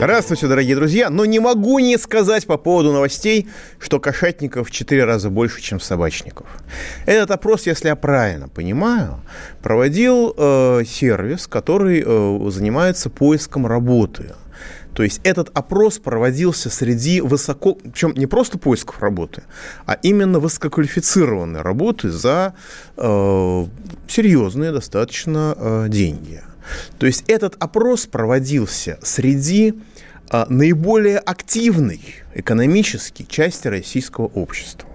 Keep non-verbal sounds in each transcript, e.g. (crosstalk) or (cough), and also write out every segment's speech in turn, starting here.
Здравствуйте, дорогие друзья. Но не могу не сказать по поводу новостей, что кошатников в 4 раза больше, чем собачников. Этот опрос, если я правильно понимаю, проводил э, сервис, который э, занимается поиском работы. То есть этот опрос проводился среди высоко, причем не просто поисков работы, а именно высококвалифицированной работы за э, серьезные достаточно э, деньги. То есть этот опрос проводился среди наиболее активной экономической части российского общества.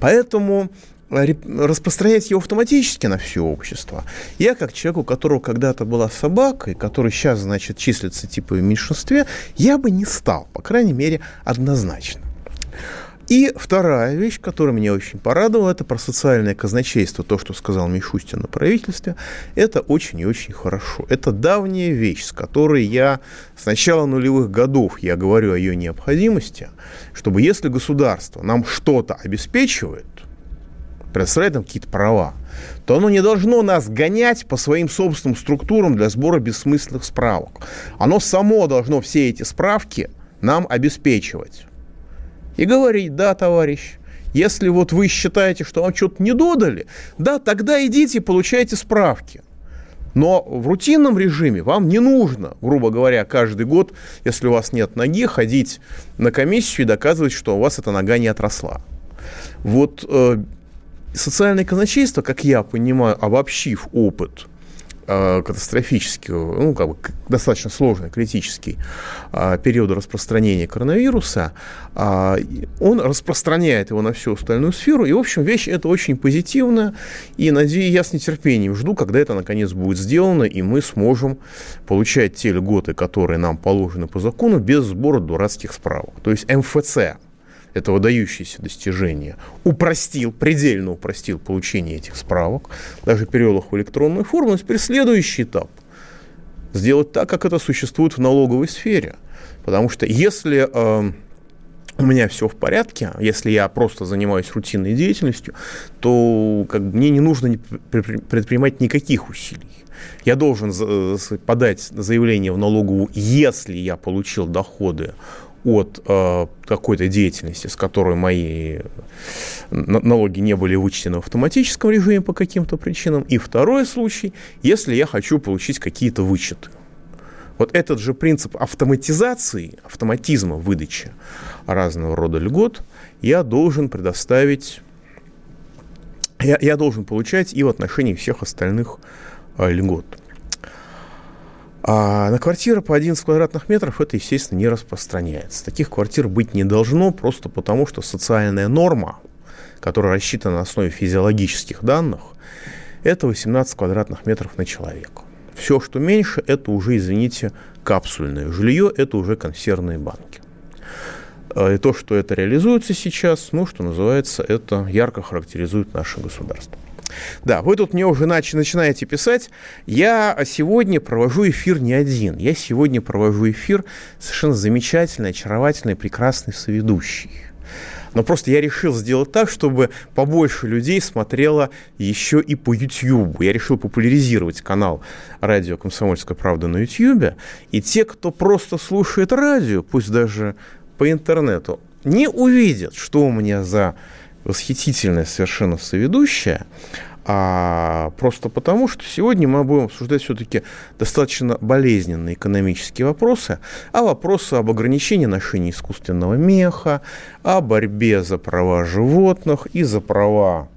Поэтому а, распространять его автоматически на все общество. Я, как человек, у которого когда-то была собака, и который сейчас, значит, числится типа в меньшинстве, я бы не стал, по крайней мере, однозначно. И вторая вещь, которая меня очень порадовала, это про социальное казначейство, то, что сказал Мишустин на правительстве, это очень и очень хорошо. Это давняя вещь, с которой я с начала нулевых годов я говорю о ее необходимости, чтобы если государство нам что-то обеспечивает, предоставляет нам какие-то права, то оно не должно нас гонять по своим собственным структурам для сбора бессмысленных справок. Оно само должно все эти справки нам обеспечивать и говорить, да, товарищ, если вот вы считаете, что вам что-то не додали, да, тогда идите получайте справки. Но в рутинном режиме вам не нужно, грубо говоря, каждый год, если у вас нет ноги, ходить на комиссию и доказывать, что у вас эта нога не отросла. Вот э, социальное казначейство, как я понимаю, обобщив опыт – Э, катастрофический, ну, как бы достаточно сложный, критический э, период распространения коронавируса, э, он распространяет его на всю остальную сферу. И, в общем, вещь это очень позитивная. И, надеюсь, я с нетерпением жду, когда это, наконец, будет сделано, и мы сможем получать те льготы, которые нам положены по закону, без сбора дурацких справок. То есть МФЦ, это выдающееся достижение, упростил, предельно упростил получение этих справок, даже перевел их в электронную форму. Но теперь следующий этап – сделать так, как это существует в налоговой сфере. Потому что если э, у меня все в порядке, если я просто занимаюсь рутинной деятельностью, то как мне не нужно предпринимать никаких усилий. Я должен подать заявление в налоговую, если я получил доходы от э, какой-то деятельности, с которой мои налоги не были вычтены в автоматическом режиме по каким-то причинам. И второй случай, если я хочу получить какие-то вычеты. Вот этот же принцип автоматизации, автоматизма выдачи разного рода льгот я должен предоставить, я, я должен получать и в отношении всех остальных э, льгот. А на квартиры по 11 квадратных метров это, естественно, не распространяется. Таких квартир быть не должно просто потому, что социальная норма, которая рассчитана на основе физиологических данных, это 18 квадратных метров на человека. Все, что меньше, это уже, извините, капсульное жилье, это уже консервные банки. А, и то, что это реализуется сейчас, ну, что называется, это ярко характеризует наше государство. Да, вы тут мне уже нач- начинаете писать. Я сегодня провожу эфир не один. Я сегодня провожу эфир совершенно замечательный, очаровательный, прекрасный соведущий. Но просто я решил сделать так, чтобы побольше людей смотрело еще и по YouTube. Я решил популяризировать канал «Радио Комсомольская правда» на YouTube. И те, кто просто слушает радио, пусть даже по интернету, не увидят, что у меня за восхитительная совершенно соведущая, а просто потому, что сегодня мы будем обсуждать все-таки достаточно болезненные экономические вопросы, а вопросы об ограничении ношения искусственного меха, о борьбе за права животных и за права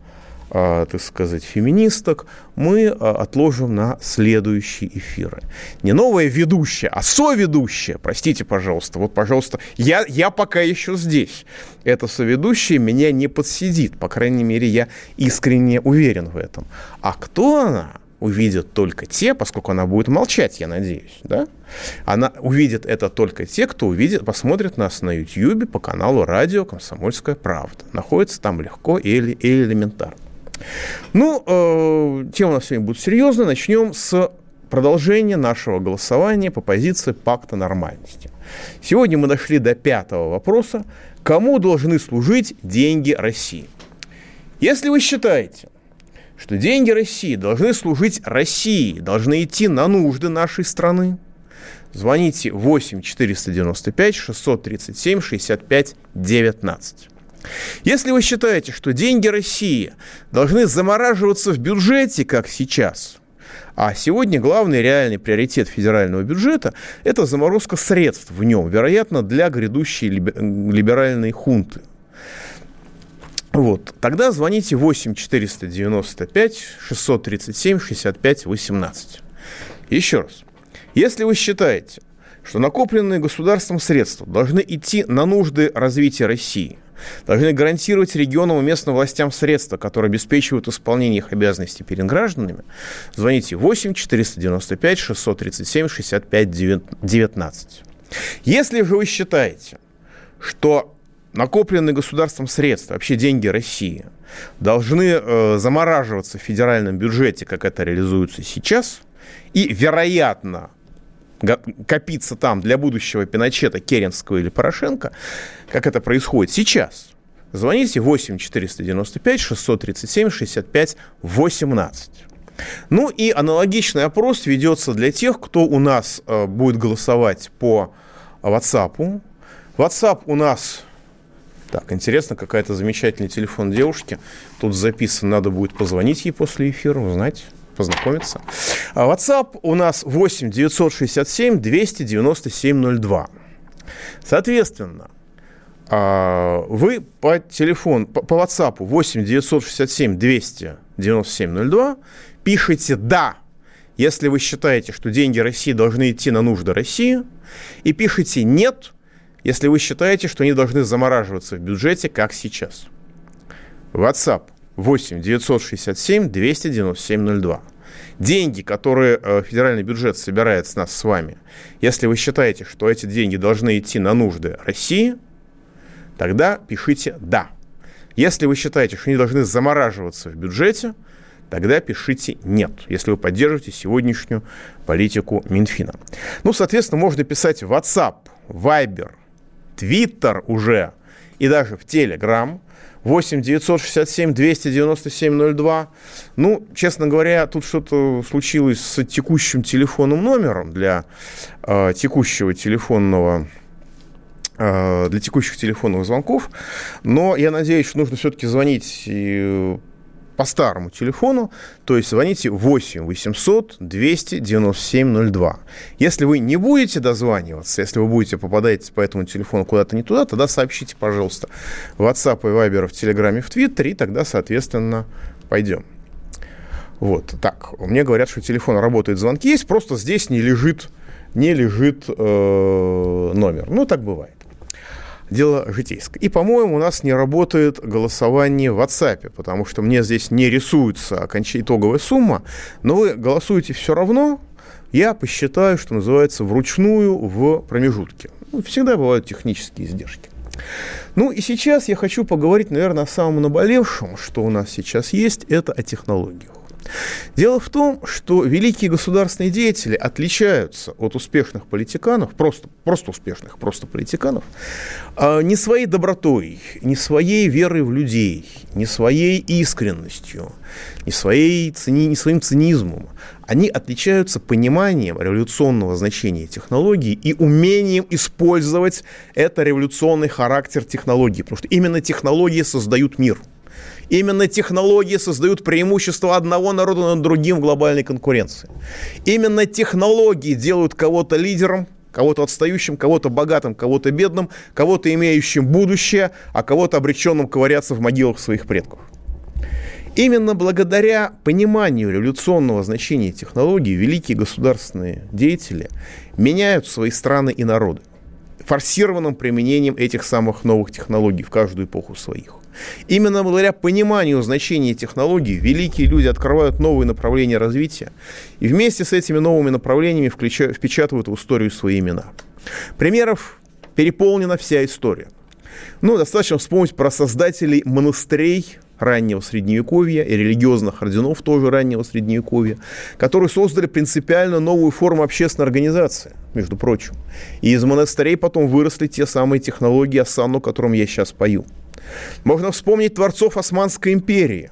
так сказать, феминисток, мы а, отложим на следующие эфиры. Не новая ведущая, а соведущая, простите, пожалуйста. Вот, пожалуйста, я, я пока еще здесь. Эта соведущая меня не подсидит, по крайней мере, я искренне уверен в этом. А кто она? увидят только те, поскольку она будет молчать, я надеюсь, да? Она увидит это только те, кто увидит, посмотрит нас на YouTube по каналу радио «Комсомольская правда». Находится там легко и элементарно. Ну, э, тема у нас сегодня будет серьезная. Начнем с продолжения нашего голосования по позиции пакта нормальности. Сегодня мы дошли до пятого вопроса. Кому должны служить деньги России? Если вы считаете, что деньги России должны служить России, должны идти на нужды нашей страны, звоните 8 495 637 65 19. Если вы считаете, что деньги России должны замораживаться в бюджете, как сейчас, а сегодня главный реальный приоритет федерального бюджета – это заморозка средств в нем, вероятно, для грядущей либеральной хунты. Вот. Тогда звоните 8 495 637 65 18. Еще раз. Если вы считаете, что накопленные государством средства должны идти на нужды развития России – должны гарантировать регионам и местным властям средства, которые обеспечивают исполнение их обязанностей перед гражданами, звоните 8 495 637 65 19. Если же вы считаете, что накопленные государством средства, вообще деньги России, должны э, замораживаться в федеральном бюджете, как это реализуется сейчас, и, вероятно, копиться там для будущего Пиночета, Керенского или Порошенко, как это происходит сейчас, звоните 8 495 637 65 18. Ну и аналогичный опрос ведется для тех, кто у нас э, будет голосовать по WhatsApp. WhatsApp у нас... Так, интересно, какая-то замечательный телефон девушки. Тут записан, надо будет позвонить ей после эфира, узнать познакомиться. А WhatsApp у нас 8 967 297 02. Соответственно, а, вы по телефону, по, по WhatsApp 8 967 297 02 пишите «да», если вы считаете, что деньги России должны идти на нужды России, и пишите «нет», если вы считаете, что они должны замораживаться в бюджете, как сейчас. WhatsApp 8 967 297 02. Деньги, которые э, федеральный бюджет собирает с нас с вами, если вы считаете, что эти деньги должны идти на нужды России, тогда пишите «да». Если вы считаете, что они должны замораживаться в бюджете, тогда пишите «нет», если вы поддерживаете сегодняшнюю политику Минфина. Ну, соответственно, можно писать в WhatsApp, Viber, Twitter уже и даже в Telegram – 8 967 297 02. Ну, честно говоря, тут что-то случилось с текущим телефонным номером для э, текущего телефонного э, для текущих телефонных звонков. Но я надеюсь, что нужно все-таки звонить и по старому телефону, то есть звоните 8 800 297 02. Если вы не будете дозваниваться, если вы будете попадать по этому телефону куда-то не туда, тогда сообщите, пожалуйста, в WhatsApp и Viber, в Телеграме, в Твиттере, и тогда, соответственно, пойдем. Вот, так, мне говорят, что телефон работает, звонки есть, просто здесь не лежит, не лежит э, номер. Ну, так бывает дело житейское. И, по-моему, у нас не работает голосование в WhatsApp, потому что мне здесь не рисуется итоговая сумма, но вы голосуете все равно, я посчитаю, что называется, вручную в промежутке. Ну, всегда бывают технические издержки. Ну и сейчас я хочу поговорить, наверное, о самом наболевшем, что у нас сейчас есть, это о технологиях. Дело в том, что великие государственные деятели отличаются от успешных политиканов, просто, просто успешных, просто политиканов, а, не своей добротой, не своей верой в людей, не своей искренностью, не, своей, не своим цинизмом. Они отличаются пониманием революционного значения технологий и умением использовать это революционный характер технологий, потому что именно технологии создают мир – Именно технологии создают преимущество одного народа над другим в глобальной конкуренции. Именно технологии делают кого-то лидером, кого-то отстающим, кого-то богатым, кого-то бедным, кого-то имеющим будущее, а кого-то обреченным ковыряться в могилах своих предков. Именно благодаря пониманию революционного значения технологий великие государственные деятели меняют свои страны и народы форсированным применением этих самых новых технологий в каждую эпоху своих. Именно благодаря пониманию значения технологий великие люди открывают новые направления развития и вместе с этими новыми направлениями впечатывают в историю свои имена. Примеров переполнена вся история. Ну, достаточно вспомнить про создателей монастырей раннего Средневековья и религиозных орденов тоже раннего Средневековья, которые создали принципиально новую форму общественной организации, между прочим. И из монастырей потом выросли те самые технологии осану, о котором я сейчас пою. Можно вспомнить творцов Османской империи,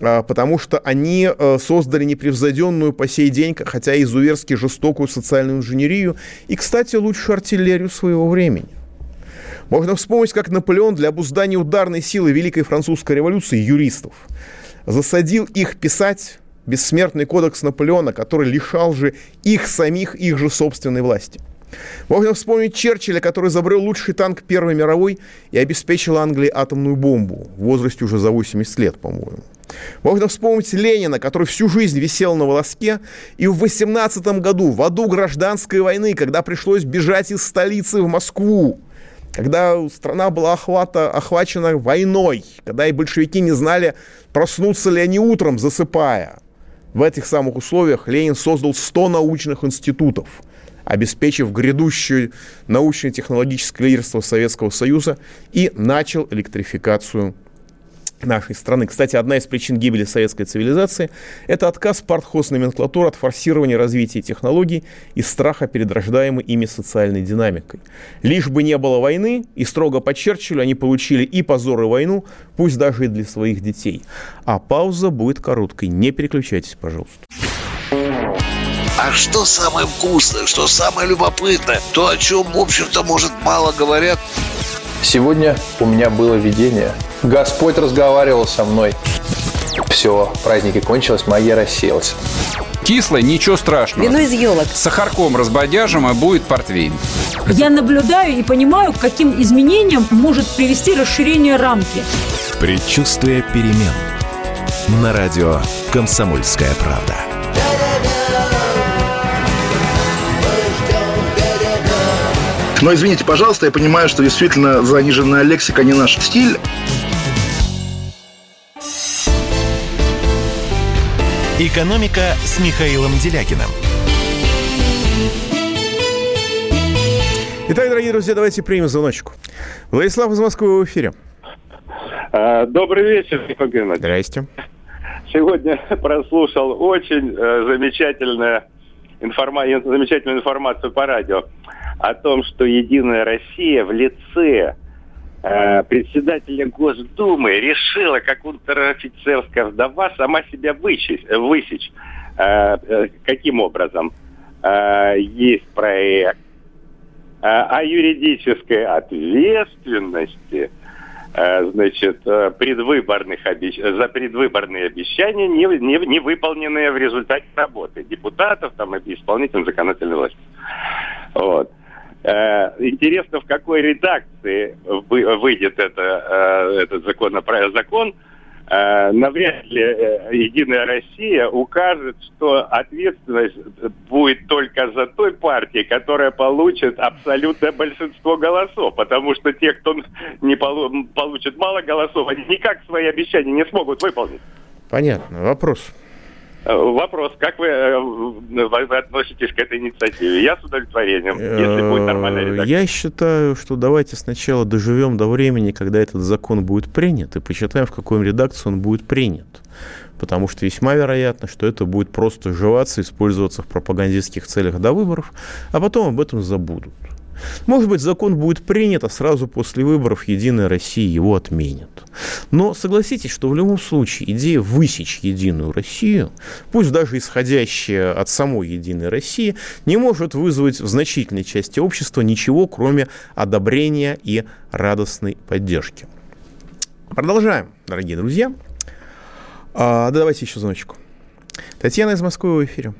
а, потому что они э, создали непревзойденную по сей день, хотя и изуверски жестокую социальную инженерию и, кстати, лучшую артиллерию своего времени. Можно вспомнить, как Наполеон для обуздания ударной силы Великой Французской революции юристов засадил их писать бессмертный кодекс Наполеона, который лишал же их самих, их же собственной власти. Можно вспомнить Черчилля, который изобрел лучший танк Первой мировой и обеспечил Англии атомную бомбу в возрасте уже за 80 лет, по-моему. Можно вспомнить Ленина, который всю жизнь висел на волоске, и в 18 году, в аду гражданской войны, когда пришлось бежать из столицы в Москву, когда страна была охвата, охвачена войной, когда и большевики не знали, проснутся ли они утром, засыпая. В этих самых условиях Ленин создал 100 научных институтов, обеспечив грядущее научно-технологическое лидерство Советского Союза и начал электрификацию нашей страны. Кстати, одна из причин гибели советской цивилизации – это отказ партхоз-номенклатуры от форсирования развития технологий и страха перед рождаемой ими социальной динамикой. Лишь бы не было войны, и строго по Черчиллю они получили и позор, и войну, пусть даже и для своих детей. А пауза будет короткой. Не переключайтесь, пожалуйста. А что самое вкусное, что самое любопытное, то, о чем, в общем-то, может, мало говорят – Сегодня у меня было видение. Господь разговаривал со мной. Все, праздники кончились, магия рассеялась. Кислое, ничего страшного. Вино из елок. С сахарком разбодяжим, и будет портвейн. Я наблюдаю и понимаю, к каким изменениям может привести расширение рамки. Предчувствие перемен. На радио «Комсомольская правда». Но извините, пожалуйста, я понимаю, что действительно заниженная лексика не наш стиль. «Экономика» с Михаилом Делякиным. Итак, дорогие друзья, давайте примем звоночку. Владислав из Москвы в эфире. А, добрый вечер, Михаил Геннадьевич. Здрасте. Сегодня (laughs) прослушал очень э, замечательную, информа... замечательную информацию по радио о том, что Единая Россия в лице э, председателя Госдумы решила, как унтер-офицерская вдова, сама себя вычесть, высечь. Э, э, каким образом? Э, есть проект э, о юридической ответственности значит, э, предвыборных обещ... за предвыборные обещания, не, не, не выполненные в результате работы депутатов там, и исполнительной законодательной власти. Вот. Э, интересно, в какой редакции выйдет это, э, этот законопроект, закон. Э, навряд ли Единая Россия укажет, что ответственность будет только за той партией, которая получит абсолютное большинство голосов. Потому что те, кто не получит мало голосов, они никак свои обещания не смогут выполнить. Понятно. Вопрос. Вопрос, как вы, э, вы относитесь к этой инициативе? Я с удовлетворением, если будет нормальная редакция. Я считаю, что давайте сначала доживем до времени, когда этот закон будет принят, и посчитаем, в какой редакции он будет принят. Потому что весьма вероятно, что это будет просто жеваться, использоваться в пропагандистских целях до выборов, а потом об этом забудут. Может быть, закон будет принят, а сразу после выборов Единая Россия его отменит. Но согласитесь, что в любом случае идея высечь Единую Россию, пусть даже исходящая от самой Единой России, не может вызвать в значительной части общества ничего, кроме одобрения и радостной поддержки. Продолжаем, дорогие друзья. А, да давайте еще звоночку. Татьяна из Москвы в эфире.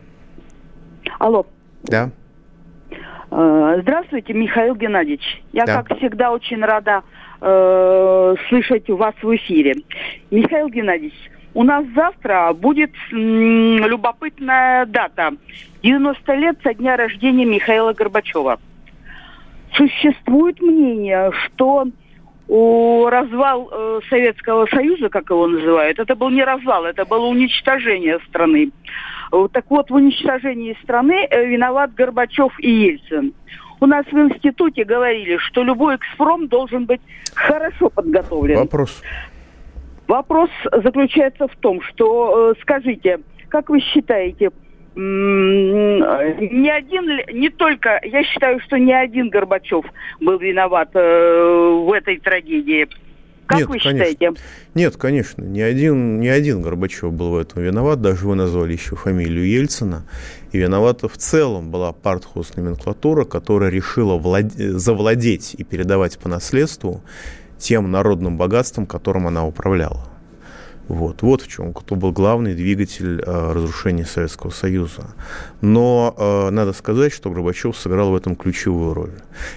Алло. Да. Э, здравствуйте, Михаил Геннадьевич. Я, да. как всегда, очень рада э, слышать вас в эфире. Михаил Геннадьевич, у нас завтра будет м, любопытная дата. 90 лет со дня рождения Михаила Горбачева. Существует мнение, что у развал э, Советского Союза, как его называют, это был не развал, это было уничтожение страны. Так вот, в уничтожении страны э, виноват Горбачев и Ельцин. У нас в институте говорили, что любой экспром должен быть хорошо подготовлен. Вопрос. Вопрос заключается в том, что, э, скажите, как вы считаете, ни один, не только, я считаю, что ни один Горбачев был виноват э, в этой трагедии. Как Нет, вы конечно. считаете? Нет, конечно, ни один, ни один Горбачев был в этом виноват, даже вы назвали еще фамилию Ельцина. И виновата в целом была партхоз-номенклатура, которая решила влад... завладеть и передавать по наследству тем народным богатством, которым она управляла. Вот, вот в чем кто был главный двигатель э, разрушения Советского Союза. Но э, надо сказать, что Горбачев сыграл в этом ключевую роль.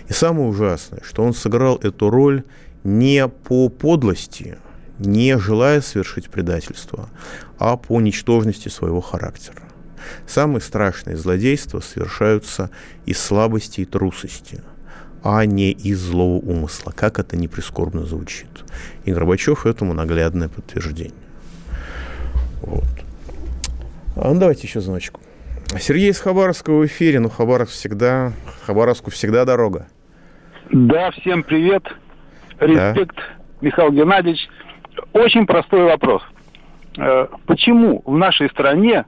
И самое ужасное, что он сыграл эту роль не по подлости, не желая совершить предательство, а по ничтожности своего характера. Самые страшные злодейства совершаются из слабости и трусости, а не из злого умысла, как это не прискорбно звучит. И Горбачев этому наглядное подтверждение. Вот. А, ну, давайте еще звоночку. Сергей из Хабаровского в эфире. Ну, Хабаровск всегда, Хабаровску всегда дорога. Да, всем привет. Респект, да. Михаил Геннадьевич. Очень простой вопрос. Э, почему в нашей стране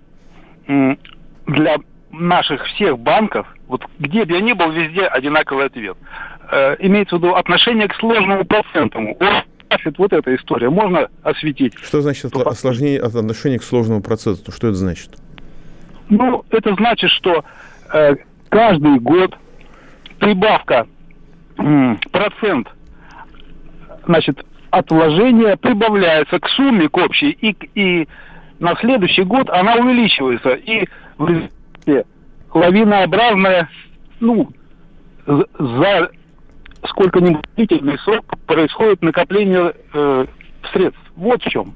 для наших всех банков, вот где бы я ни был, везде одинаковый ответ. Э, имеется в виду отношение к сложному проценту. Вот эта история. Можно осветить? Что значит осложнение от отношения к сложному проценту? Что это значит? Ну, это значит, что э, каждый год прибавка э, процент значит, от вложения прибавляется к сумме, к общей, и, и на следующий год она увеличивается. И в результате лавинообразная, ну, за сколько-нибудь длительный срок происходит накопление э, средств. Вот в чем.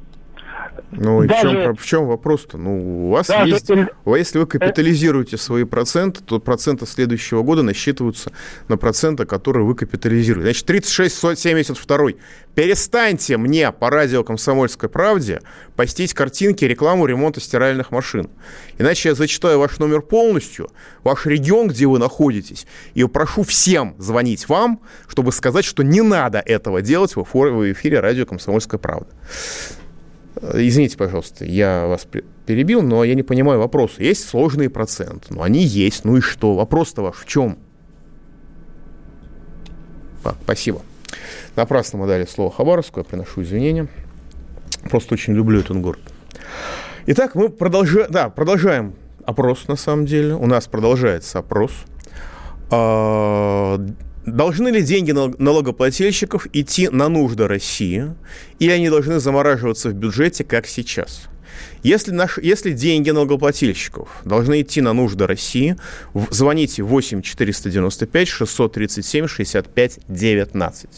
Ну, и Даже... в, чем, в чем вопрос-то? Ну, у вас Даже... есть... Если вы капитализируете свои проценты, то проценты следующего года насчитываются на проценты, которые вы капитализируете. Значит, 36,72. Перестаньте мне по радио «Комсомольской правде» постить картинки, рекламу ремонта стиральных машин. Иначе я зачитаю ваш номер полностью, ваш регион, где вы находитесь, и прошу всем звонить вам, чтобы сказать, что не надо этого делать в эфире радио «Комсомольская правда». Извините, пожалуйста, я вас перебил, но я не понимаю вопроса. Есть сложные проценты, ну они есть, ну и что? Вопрос-то ваш в чем? А, спасибо. Напрасно мы дали слово Хабаровску, я приношу извинения. Просто очень люблю этот город. Итак, мы продолжаем, да, продолжаем опрос, на самом деле. У нас продолжается опрос. Должны ли деньги налогоплательщиков идти на нужды России, или они должны замораживаться в бюджете, как сейчас? Если, наш, если деньги налогоплательщиков должны идти на нужды России, звоните 8 495 637 65 19.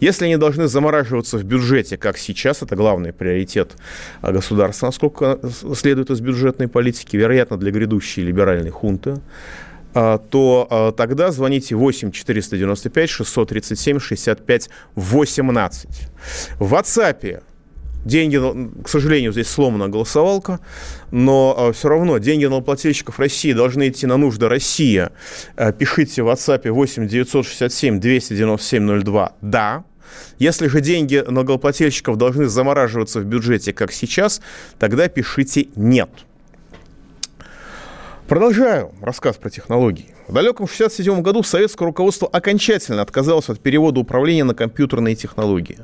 Если они должны замораживаться в бюджете, как сейчас, это главный приоритет а, государства, насколько следует из бюджетной политики, вероятно, для грядущей либеральной хунты, то а, тогда звоните 8 495 637 65 18. В WhatsApp деньги, к сожалению, здесь сломана голосовалка, но а, все равно деньги налогоплательщиков России должны идти на нужды России. Пишите в WhatsApp 8 967 297 02 «Да». Если же деньги налогоплательщиков должны замораживаться в бюджете, как сейчас, тогда пишите «нет». Продолжаю рассказ про технологии. В далеком 1967 году советское руководство окончательно отказалось от перевода управления на компьютерные технологии.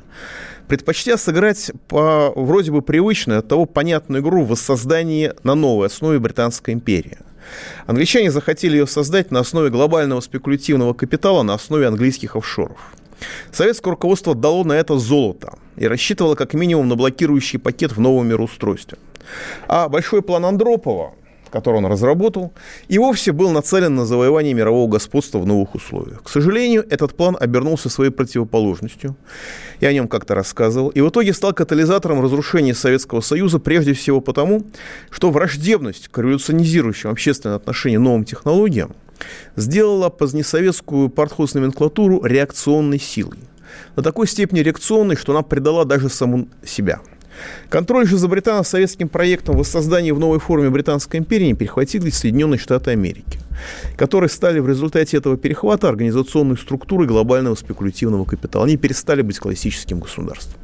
Предпочтя сыграть по вроде бы привычную, от того понятную игру в воссоздании на новой основе Британской империи. Англичане захотели ее создать на основе глобального спекулятивного капитала, на основе английских офшоров. Советское руководство дало на это золото и рассчитывало как минимум на блокирующий пакет в новом мироустройстве. А большой план Андропова, который он разработал, и вовсе был нацелен на завоевание мирового господства в новых условиях. К сожалению, этот план обернулся своей противоположностью. Я о нем как-то рассказывал. И в итоге стал катализатором разрушения Советского Союза прежде всего потому, что враждебность к революционизирующим общественное отношение новым технологиям сделала позднесоветскую партхоз-номенклатуру реакционной силой. До такой степени реакционной, что она предала даже саму себя – Контроль же за британо-советским проектом воссоздания в новой форме Британской империи перехватили Соединенные Штаты Америки, которые стали в результате этого перехвата организационной структурой глобального спекулятивного капитала. Они перестали быть классическим государством.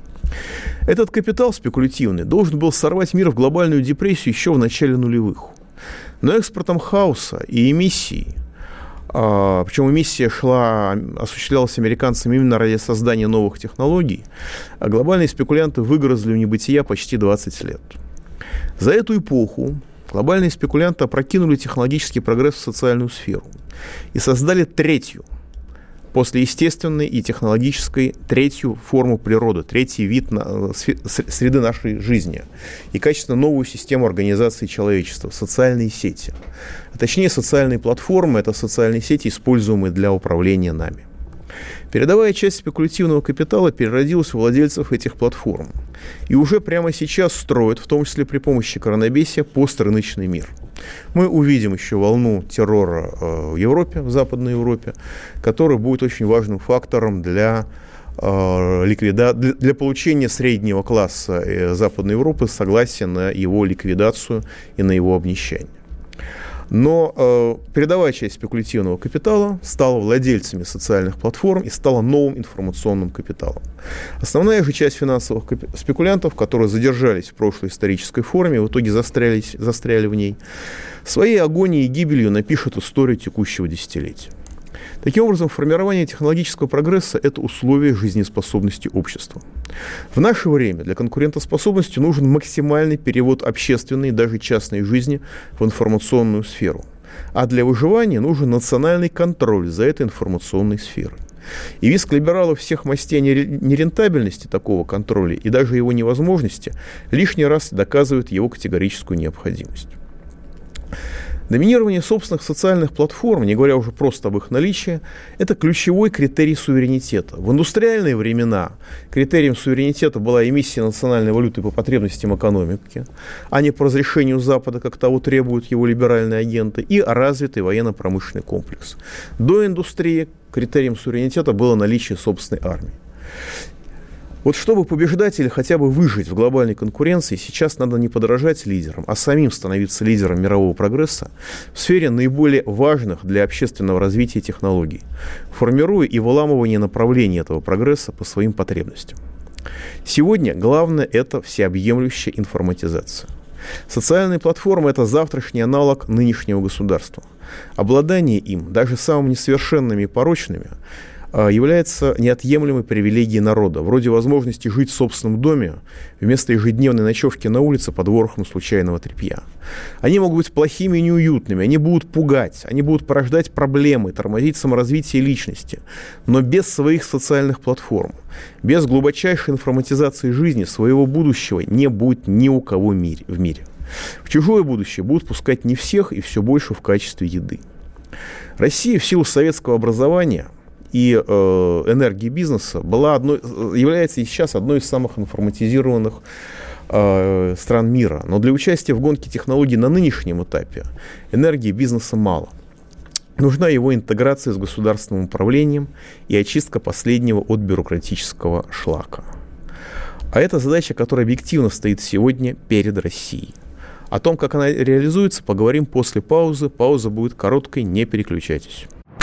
Этот капитал спекулятивный должен был сорвать мир в глобальную депрессию еще в начале нулевых. Но экспортом хаоса и эмиссий а, причем эмиссия шла, осуществлялась американцами именно ради создания новых технологий, а глобальные спекулянты выгрызли в небытия почти 20 лет. За эту эпоху глобальные спекулянты опрокинули технологический прогресс в социальную сферу и создали третью – после естественной и технологической третью форму природы, третий вид на, среды нашей жизни и качественно новую систему организации человечества, социальные сети. А точнее, социальные платформы – это социальные сети, используемые для управления нами. Передовая часть спекулятивного капитала переродилась у владельцев этих платформ. И уже прямо сейчас строят, в том числе при помощи коронабесия, пострыночный мир. Мы увидим еще волну террора э, в Европе, в Западной Европе, который будет очень важным фактором для э, ликвида... для получения среднего класса э, Западной Европы согласия на его ликвидацию и на его обнищание. Но э, передовая часть спекулятивного капитала стала владельцами социальных платформ и стала новым информационным капиталом. Основная же часть финансовых спекулянтов, которые задержались в прошлой исторической форме, в итоге застряли, в ней, своей агонией и гибелью напишут историю текущего десятилетия. Таким образом, формирование технологического прогресса – это условие жизнеспособности общества. В наше время для конкурентоспособности нужен максимальный перевод общественной даже частной жизни в информационную сферу. А для выживания нужен национальный контроль за этой информационной сферой. И виск либералов всех мастей нерентабельности такого контроля и даже его невозможности лишний раз доказывает его категорическую необходимость. Доминирование собственных социальных платформ, не говоря уже просто об их наличии, это ключевой критерий суверенитета. В индустриальные времена критерием суверенитета была эмиссия национальной валюты по потребностям экономики, а не по разрешению Запада, как того требуют его либеральные агенты, и развитый военно-промышленный комплекс. До индустрии критерием суверенитета было наличие собственной армии. Вот чтобы побеждать или хотя бы выжить в глобальной конкуренции, сейчас надо не подражать лидерам, а самим становиться лидером мирового прогресса в сфере наиболее важных для общественного развития технологий, формируя и выламывание направлений этого прогресса по своим потребностям. Сегодня главное – это всеобъемлющая информатизация. Социальные платформы – это завтрашний аналог нынешнего государства. Обладание им, даже самыми несовершенными и порочными, является неотъемлемой привилегией народа, вроде возможности жить в собственном доме вместо ежедневной ночевки на улице под ворохом случайного тряпья. Они могут быть плохими и неуютными, они будут пугать, они будут порождать проблемы, тормозить саморазвитие личности, но без своих социальных платформ, без глубочайшей информатизации жизни своего будущего не будет ни у кого в мире. В чужое будущее будут пускать не всех и все больше в качестве еды. Россия в силу советского образования – и э, энергии бизнеса была одной, является и сейчас одной из самых информатизированных э, стран мира. Но для участия в гонке технологий на нынешнем этапе энергии бизнеса мало. Нужна его интеграция с государственным управлением и очистка последнего от бюрократического шлака. А это задача, которая объективно стоит сегодня перед Россией. О том, как она реализуется, поговорим после паузы. Пауза будет короткой, не переключайтесь.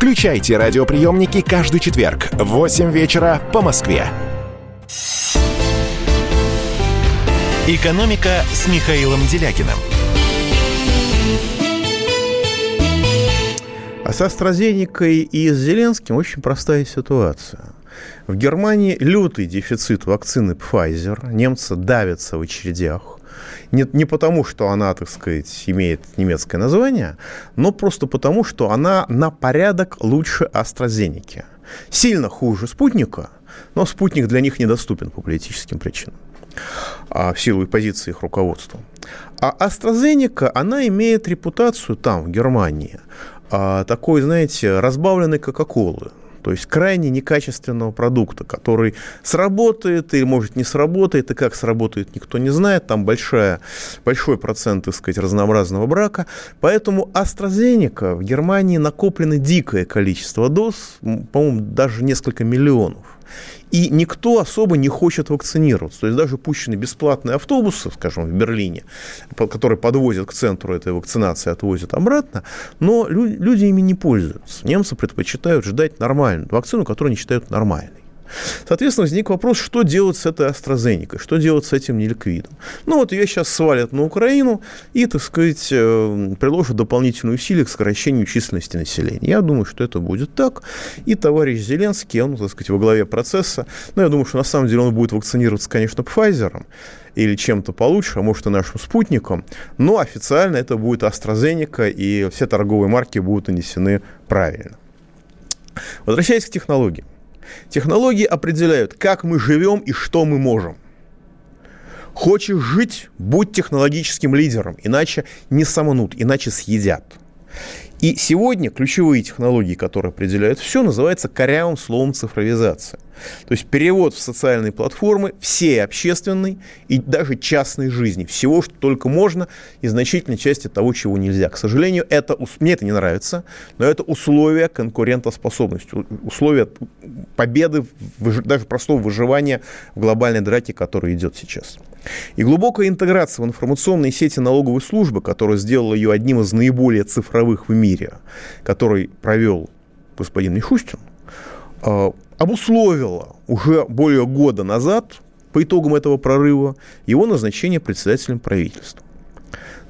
Включайте радиоприемники каждый четверг в 8 вечера по Москве. «Экономика» с Михаилом Делякиным. А с AstraZeneca и с Зеленским очень простая ситуация. В Германии лютый дефицит вакцины Pfizer. Немцы давятся в очередях. Не, не потому, что она, так сказать, имеет немецкое название, но просто потому, что она на порядок лучше AstraZeneca. Сильно хуже спутника, но спутник для них недоступен по политическим причинам а, в силу позиции их руководства. А AstraZeneca, она имеет репутацию там, в Германии, а, такой, знаете, разбавленной Кока-Колы. То есть крайне некачественного продукта, который сработает или может не сработает, и как сработает, никто не знает. Там большая, большой процент, так сказать, разнообразного брака. Поэтому AstraZeneca в Германии накоплено дикое количество доз, по-моему, даже несколько миллионов. И никто особо не хочет вакцинироваться. То есть даже пущены бесплатные автобусы, скажем, в Берлине, которые подвозят к центру этой вакцинации, отвозят обратно, но люди ими не пользуются. Немцы предпочитают ждать нормальную вакцину, которую они считают нормальной. Соответственно, возник вопрос, что делать с этой AstraZeneca, что делать с этим неликвидом. Ну вот ее сейчас свалят на Украину и, так сказать, э, приложат дополнительные усилия к сокращению численности населения. Я думаю, что это будет так. И товарищ Зеленский, он, так сказать, во главе процесса, ну, я думаю, что на самом деле он будет вакцинироваться, конечно, Pfizer или чем-то получше, а может и нашим спутником, но официально это будет AstraZeneca, и все торговые марки будут нанесены правильно. Возвращаясь к технологии. Технологии определяют, как мы живем и что мы можем. Хочешь жить, будь технологическим лидером, иначе не саманут, иначе съедят. И сегодня ключевые технологии, которые определяют все, называются корявым словом цифровизация. То есть перевод в социальные платформы всей общественной и даже частной жизни. Всего, что только можно, и значительной части того, чего нельзя. К сожалению, это, мне это не нравится, но это условия конкурентоспособности, условия победы, даже простого выживания в глобальной драке, которая идет сейчас. И глубокая интеграция в информационные сети налоговой службы, которая сделала ее одним из наиболее цифровых в мире, который провел господин Мишустин, обусловила уже более года назад, по итогам этого прорыва, его назначение председателем правительства.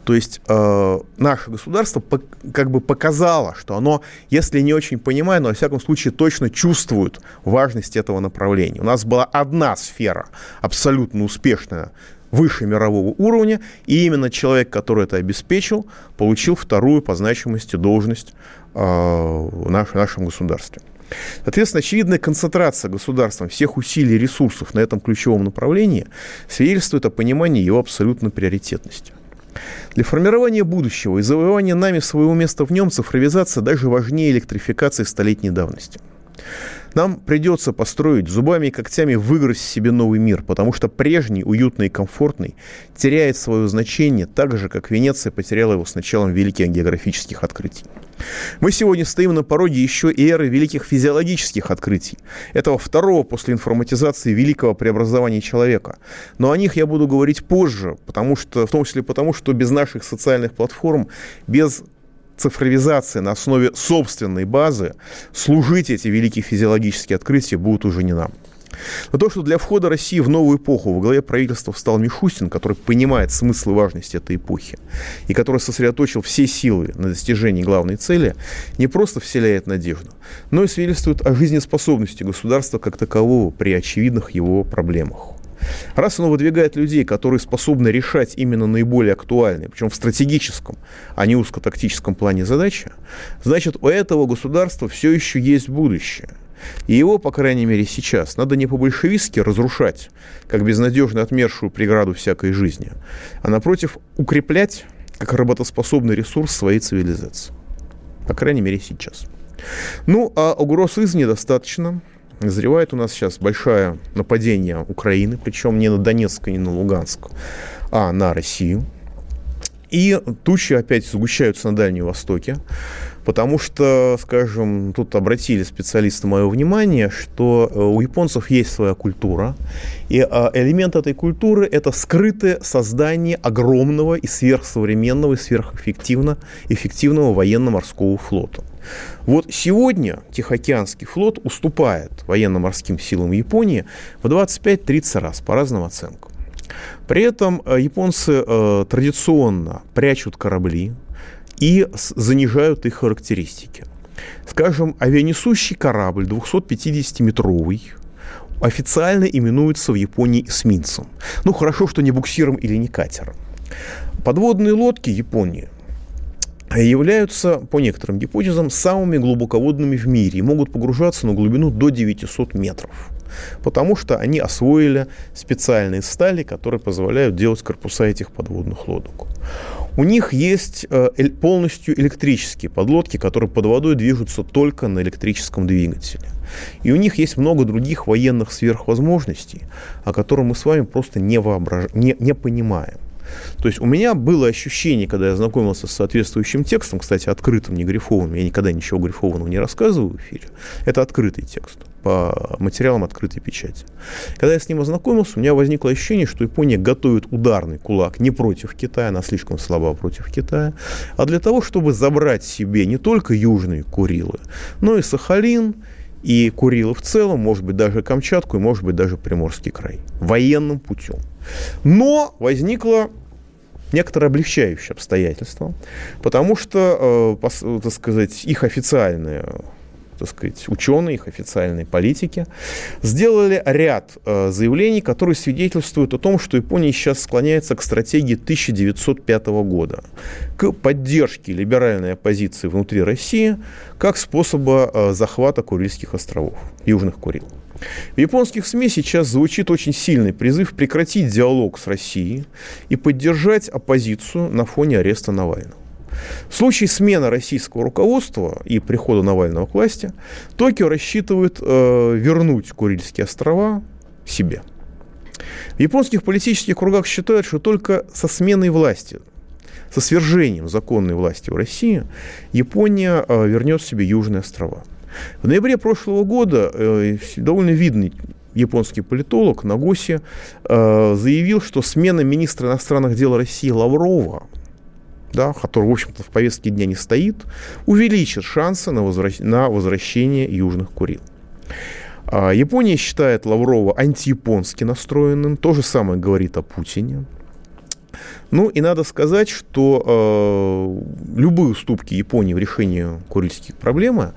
То есть э, наше государство по, как бы показало, что оно, если не очень понимает, но во всяком случае точно чувствует важность этого направления. У нас была одна сфера абсолютно успешная выше мирового уровня, и именно человек, который это обеспечил, получил вторую по значимости должность э, в наш, нашем государстве. Соответственно, очевидная концентрация государством всех усилий и ресурсов на этом ключевом направлении свидетельствует о понимании его абсолютной приоритетности. Для формирования будущего и завоевания нами своего места в нем цифровизация даже важнее электрификации столетней давности. Нам придется построить зубами и когтями выгрызть себе новый мир, потому что прежний, уютный и комфортный, теряет свое значение так же, как Венеция потеряла его с началом великих географических открытий. Мы сегодня стоим на пороге еще и эры великих физиологических открытий, этого второго после информатизации великого преобразования человека. Но о них я буду говорить позже, потому что, в том числе потому, что без наших социальных платформ, без цифровизации на основе собственной базы служить эти великие физиологические открытия будут уже не нам. Но то, что для входа России в новую эпоху во главе правительства встал Мишустин, который понимает смысл и важность этой эпохи, и который сосредоточил все силы на достижении главной цели, не просто вселяет надежду, но и свидетельствует о жизнеспособности государства как такового при очевидных его проблемах. Раз оно выдвигает людей, которые способны решать именно наиболее актуальные, причем в стратегическом, а не узкотактическом плане задачи, значит, у этого государства все еще есть будущее. И его, по крайней мере, сейчас надо не по-большевистски разрушать, как безнадежно отмершую преграду всякой жизни, а, напротив, укреплять как работоспособный ресурс своей цивилизации. По крайней мере, сейчас. Ну, а угроз извне достаточно. Назревает у нас сейчас большое нападение Украины, причем не на Донецк и не на Луганск, а на Россию. И тучи опять сгущаются на Дальнем Востоке. Потому что, скажем, тут обратили специалисты мое внимание, что э, у японцев есть своя культура, и а, элемент этой культуры – это скрытое создание огромного и сверхсовременного и сверхэффективного эффективного военно-морского флота. Вот сегодня Тихоокеанский флот уступает военно-морским силам Японии в 25-30 раз по разным оценкам. При этом э, японцы э, традиционно прячут корабли, и занижают их характеристики. Скажем, авианесущий корабль 250-метровый официально именуется в Японии эсминцем. Ну, хорошо, что не буксиром или не катером. Подводные лодки Японии являются, по некоторым гипотезам, самыми глубоководными в мире и могут погружаться на глубину до 900 метров потому что они освоили специальные стали, которые позволяют делать корпуса этих подводных лодок. У них есть э, полностью электрические подлодки, которые под водой движутся только на электрическом двигателе. И у них есть много других военных сверхвозможностей, о которых мы с вами просто не, воображ... не, не понимаем. То есть у меня было ощущение, когда я знакомился с соответствующим текстом, кстати, открытым, не грифованным, я никогда ничего грифованного не рассказываю в эфире, это открытый текст по материалам открытой печати. Когда я с ним ознакомился, у меня возникло ощущение, что Япония готовит ударный кулак не против Китая, она слишком слаба против Китая, а для того, чтобы забрать себе не только южные Курилы, но и Сахалин, и Курилы в целом, может быть, даже Камчатку, и, может быть, даже Приморский край. Военным путем. Но возникло некоторое облегчающее обстоятельство, потому что, э, так сказать, их официальная так сказать, ученые, их официальные политики, сделали ряд э, заявлений, которые свидетельствуют о том, что Япония сейчас склоняется к стратегии 1905 года, к поддержке либеральной оппозиции внутри России как способа э, захвата Курильских островов, Южных Курил. В японских СМИ сейчас звучит очень сильный призыв прекратить диалог с Россией и поддержать оппозицию на фоне ареста Навального. В случае смены российского руководства и прихода Навального к власти, Токио рассчитывает э, вернуть Курильские острова себе. В японских политических кругах считают, что только со сменой власти, со свержением законной власти в России, Япония э, вернет себе Южные острова. В ноябре прошлого года э, довольно видный японский политолог Нагоси э, заявил, что смена министра иностранных дел России Лаврова да, который, в общем-то, в повестке дня не стоит, увеличит шансы на, возвращ... на возвращение Южных Курил. А, Япония считает Лаврова антияпонски настроенным, то же самое говорит о Путине. Ну и надо сказать, что э, любые уступки Японии в решении курильских проблем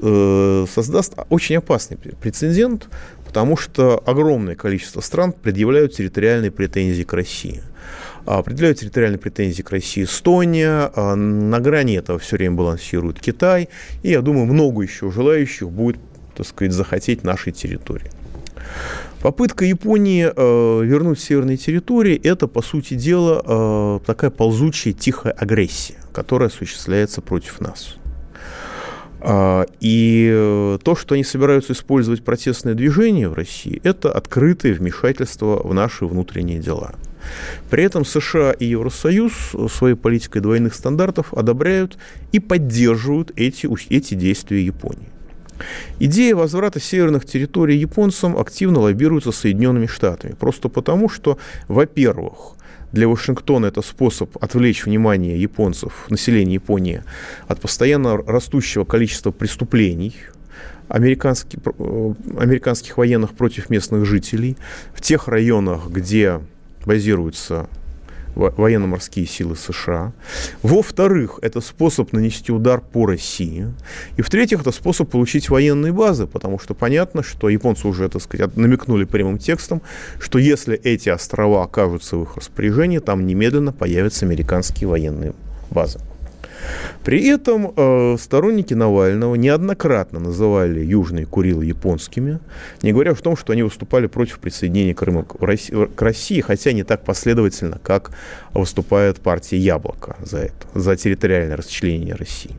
э, создаст очень опасный прецедент, потому что огромное количество стран предъявляют территориальные претензии к России – определяют территориальные претензии к России Эстония, а, на грани этого все время балансирует Китай, и я думаю, много еще желающих будет, так сказать, захотеть нашей территории. Попытка Японии э, вернуть северные территории – это, по сути дела, э, такая ползучая тихая агрессия, которая осуществляется против нас. Э, и то, что они собираются использовать протестное движение в России, это открытое вмешательство в наши внутренние дела – при этом США и Евросоюз своей политикой двойных стандартов одобряют и поддерживают эти, эти действия Японии. Идея возврата северных территорий японцам активно лоббируется Соединенными Штатами. Просто потому, что, во-первых, для Вашингтона это способ отвлечь внимание японцев, населения Японии, от постоянно растущего количества преступлений, американских, э, американских военных против местных жителей в тех районах, где базируются военно-морские силы США. Во-вторых, это способ нанести удар по России. И в-третьих, это способ получить военные базы, потому что понятно, что японцы уже, так сказать, намекнули прямым текстом, что если эти острова окажутся в их распоряжении, там немедленно появятся американские военные базы. При этом э, сторонники Навального неоднократно называли Южные Курилы японскими, не говоря о том, что они выступали против присоединения Крыма к России, к России, хотя не так последовательно, как выступает партия Яблоко за это, за территориальное расчленение России.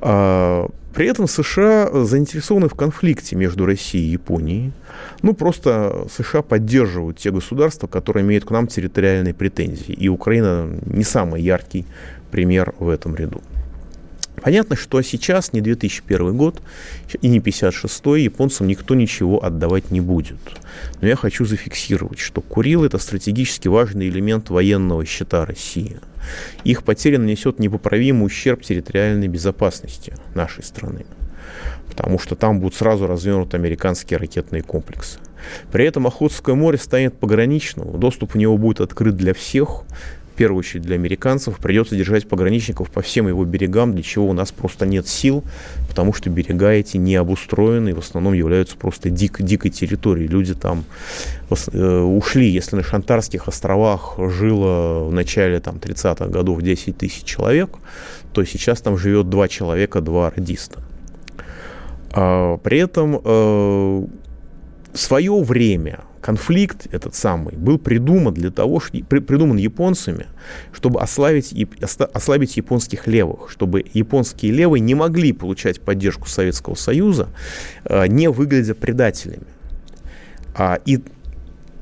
А, при этом США заинтересованы в конфликте между Россией и Японией. Ну, просто США поддерживают те государства, которые имеют к нам территориальные претензии. И Украина не самый яркий пример в этом ряду. Понятно, что сейчас не 2001 год и не 56-й, японцам никто ничего отдавать не будет. Но я хочу зафиксировать, что Курил – это стратегически важный элемент военного счета России. Их потеря нанесет непоправимый ущерб территориальной безопасности нашей страны, потому что там будут сразу развернуты американские ракетные комплексы. При этом Охотское море станет пограничным, доступ в него будет открыт для всех, первую очередь для американцев, придется держать пограничников по всем его берегам, для чего у нас просто нет сил, потому что берега эти не обустроены в основном являются просто дик, дикой территорией. Люди там э, ушли. Если на Шантарских островах жило в начале там, 30-х годов 10 тысяч человек, то сейчас там живет два человека, два радиста. А, при этом э, свое время конфликт этот самый был придуман для того, что, придуман японцами, чтобы ослабить, ослабить японских левых, чтобы японские левые не могли получать поддержку Советского Союза, э, не выглядя предателями. А, и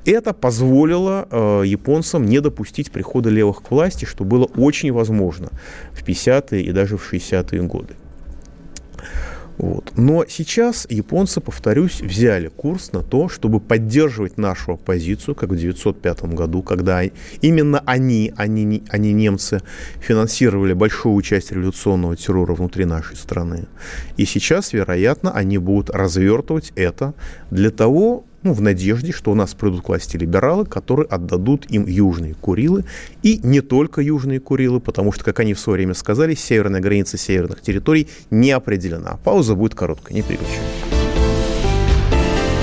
это позволило э, японцам не допустить прихода левых к власти, что было очень возможно в 50-е и даже в 60-е годы. Вот. Но сейчас японцы, повторюсь, взяли курс на то, чтобы поддерживать нашу оппозицию, как в 1905 году, когда именно они, они, они немцы, финансировали большую часть революционного террора внутри нашей страны. И сейчас, вероятно, они будут развертывать это для того, ну, в надежде, что у нас придут к власти либералы, которые отдадут им южные Курилы, и не только южные Курилы, потому что, как они в свое время сказали, северная граница северных территорий не определена. Пауза будет короткая, не переключаем.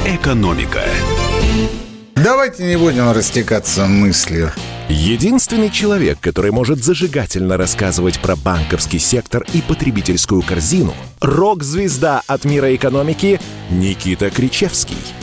Экономика. Давайте не будем растекаться мыслью. Единственный человек, который может зажигательно рассказывать про банковский сектор и потребительскую корзину – рок-звезда от мира экономики Никита Кричевский –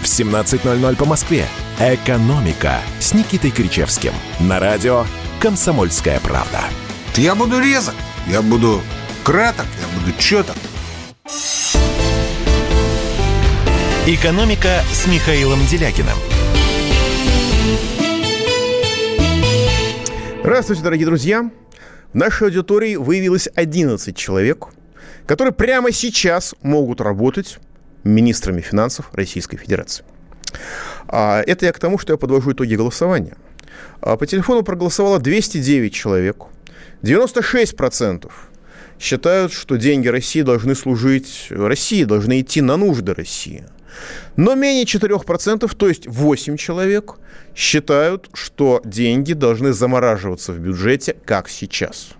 в 17.00 по Москве. «Экономика» с Никитой Кричевским. На радио «Комсомольская правда». Я буду резок, я буду краток, я буду четок. «Экономика» с Михаилом Делякиным. Здравствуйте, дорогие друзья. В нашей аудитории выявилось 11 человек, которые прямо сейчас могут работать министрами финансов Российской Федерации. А, это я к тому, что я подвожу итоги голосования. А, по телефону проголосовало 209 человек. 96% считают, что деньги России должны служить России, должны идти на нужды России. Но менее 4%, то есть 8 человек, считают, что деньги должны замораживаться в бюджете, как сейчас.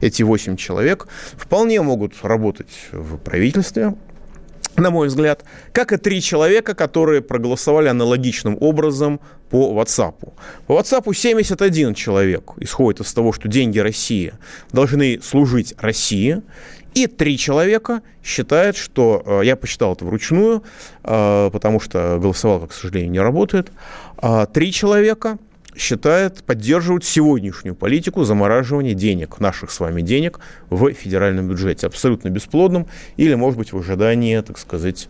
Эти 8 человек вполне могут работать в правительстве, на мой взгляд, как и три человека, которые проголосовали аналогичным образом по WhatsApp. По WhatsApp 71 человек исходит из того, что деньги России должны служить России, и три человека считают, что, э, я посчитал это вручную, э, потому что голосовалка, к сожалению, не работает, а три человека считает, поддерживают сегодняшнюю политику замораживания денег, наших с вами денег в федеральном бюджете, абсолютно бесплодным или, может быть, в ожидании, так сказать,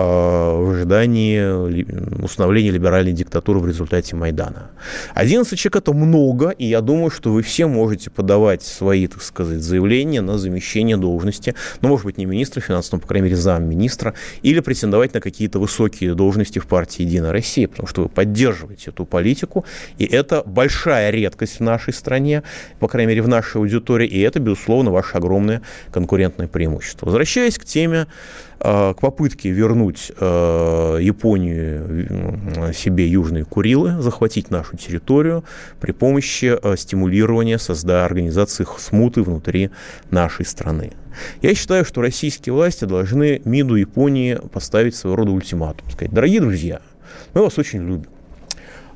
в ожидании установления либеральной диктатуры в результате Майдана. 11 человек – это много, и я думаю, что вы все можете подавать свои, так сказать, заявления на замещение должности, ну, может быть, не министра финансов, но, по крайней мере, замминистра, или претендовать на какие-то высокие должности в партии «Единая Россия», потому что вы поддерживаете эту политику, и это большая редкость в нашей стране, по крайней мере, в нашей аудитории, и это, безусловно, ваше огромное конкурентное преимущество. Возвращаясь к теме Э, к попытке вернуть э, Японию себе Южные Курилы, захватить нашу территорию при помощи э, стимулирования созда организации смуты внутри нашей страны. Я считаю, что российские власти должны МИДу Японии поставить своего рода ультиматум. Сказать, дорогие друзья, мы вас очень любим.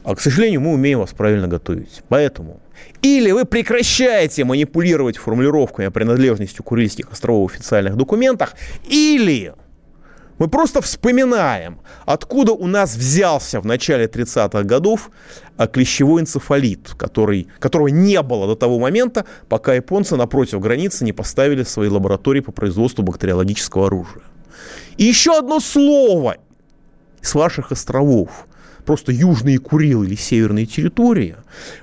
А, к сожалению, мы умеем вас правильно готовить. Поэтому или вы прекращаете манипулировать формулировками о принадлежности Курильских островов в официальных документах, или мы просто вспоминаем, откуда у нас взялся в начале 30-х годов а, клещевой энцефалит, который, которого не было до того момента, пока японцы напротив границы не поставили свои лаборатории по производству бактериологического оружия. И еще одно слово с ваших островов – просто южные Курилы или северные территории,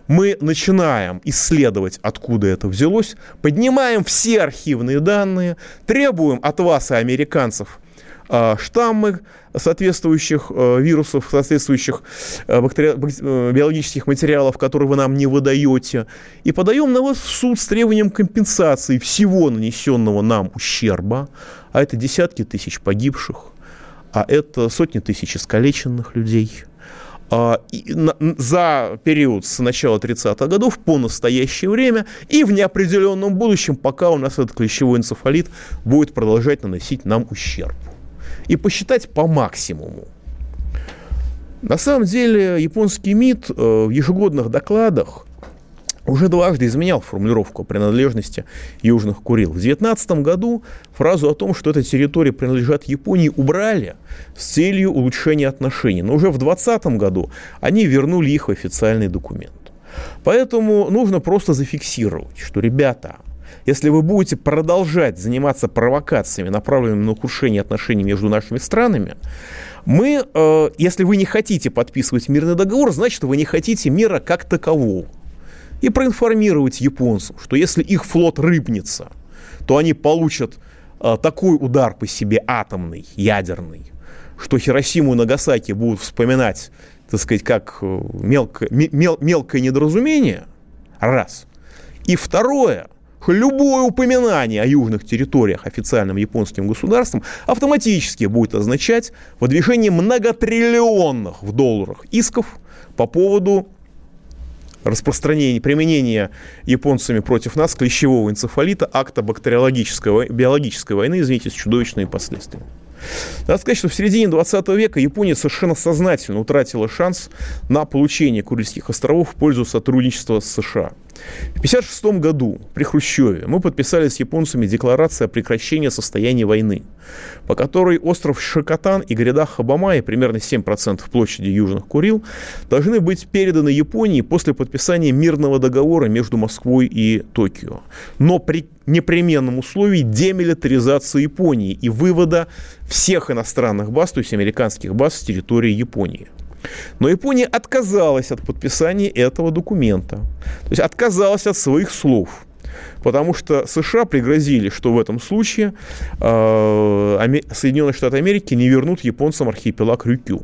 мы начинаем исследовать, откуда это взялось, поднимаем все архивные данные, требуем от вас и американцев а, штаммы соответствующих э, вирусов, соответствующих. Э, биологических материалов, которые вы нам не выдаете, и подаем на вас в суд с требованием компенсации всего нанесенного нам ущерба, а это десятки тысяч погибших, а это сотни тысяч искалеченных людей – а, за период с начала 30-х годов по настоящее время и в неопределенном будущем, пока у нас этот клещевой энцефалит будет продолжать наносить нам ущерб. И посчитать по максимуму. На самом деле японский МИД э, в ежегодных докладах уже дважды изменял формулировку принадлежности Южных Курил. В 2019 году фразу о том, что эта территория принадлежат Японии, убрали с целью улучшения отношений. Но уже в 2020 году они вернули их в официальный документ. Поэтому нужно просто зафиксировать, что, ребята, если вы будете продолжать заниматься провокациями, направленными на ухудшение отношений между нашими странами, мы, э, если вы не хотите подписывать мирный договор, значит, вы не хотите мира как такового и проинформировать японцев, что если их флот рыбнется, то они получат э, такой удар по себе атомный, ядерный, что Хиросиму и Нагасаки будут вспоминать, так сказать, как э, мелко, мел, мелкое недоразумение, раз. И второе, любое упоминание о южных территориях официальным японским государством автоматически будет означать выдвижение многотриллионных в долларах исков по поводу распространение, применение японцами против нас клещевого энцефалита, акта бактериологической, биологической войны, извините, с чудовищными последствиями. Надо сказать, что в середине 20 века Япония совершенно сознательно утратила шанс на получение Курильских островов в пользу сотрудничества с США. В 1956 году при Хрущеве мы подписали с японцами декларацию о прекращении состояния войны, по которой остров Шакатан и гряда Хабамаи, примерно 7% площади Южных Курил, должны быть переданы Японии после подписания мирного договора между Москвой и Токио. Но при непременном условии демилитаризации Японии и вывода всех иностранных баз, то есть американских баз с территории Японии. Но Япония отказалась от подписания этого документа. То есть отказалась от своих слов. Потому что США пригрозили, что в этом случае э, Соединенные Штаты Америки не вернут японцам архипелаг Рюкю.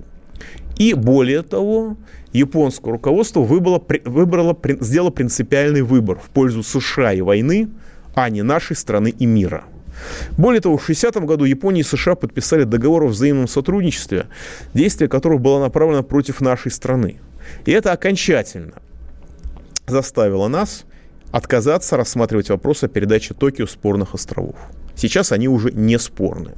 И более того, японское руководство выбрало, выбрало, сделало принципиальный выбор в пользу США и войны, а не нашей страны и мира. Более того, в 60 году Япония и США подписали договор о взаимном сотрудничестве, действие которого было направлено против нашей страны. И это окончательно заставило нас отказаться рассматривать вопрос о передаче Токио спорных островов. Сейчас они уже не спорны.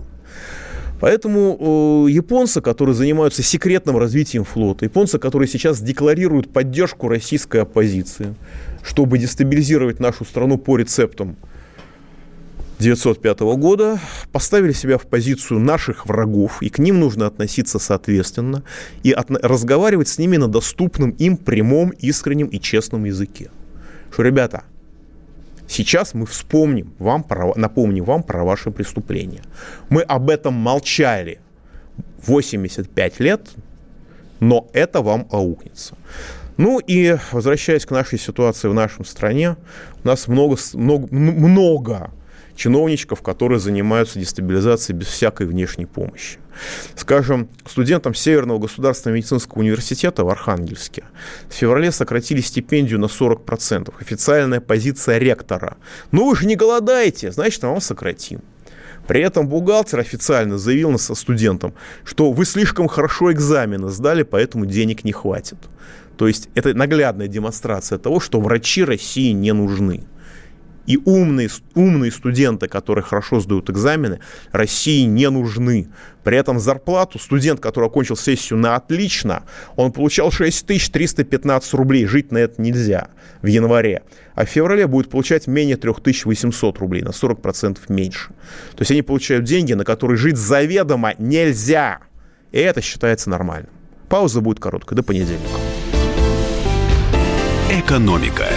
Поэтому э, японцы, которые занимаются секретным развитием флота, японцы, которые сейчас декларируют поддержку российской оппозиции, чтобы дестабилизировать нашу страну по рецептам 1905 года поставили себя в позицию наших врагов, и к ним нужно относиться соответственно, и от, разговаривать с ними на доступном им прямом, искреннем и честном языке. Что, ребята, сейчас мы вспомним вам, про, напомним вам про ваши преступления. Мы об этом молчали 85 лет, но это вам аукнется. Ну и возвращаясь к нашей ситуации в нашем стране, у нас много, много, много чиновничков, которые занимаются дестабилизацией без всякой внешней помощи. Скажем, студентам Северного государственного медицинского университета в Архангельске в феврале сократили стипендию на 40%. Официальная позиция ректора. Ну вы же не голодаете, значит, вам сократим. При этом бухгалтер официально заявил со студентам, что вы слишком хорошо экзамены сдали, поэтому денег не хватит. То есть это наглядная демонстрация того, что врачи России не нужны. И умные, умные студенты, которые хорошо сдают экзамены, России не нужны. При этом зарплату студент, который окончил сессию на отлично, он получал 6315 рублей. Жить на это нельзя в январе. А в феврале будет получать менее 3800 рублей, на 40% меньше. То есть они получают деньги, на которые жить заведомо нельзя. И это считается нормальным. Пауза будет короткая, до понедельника. Экономика.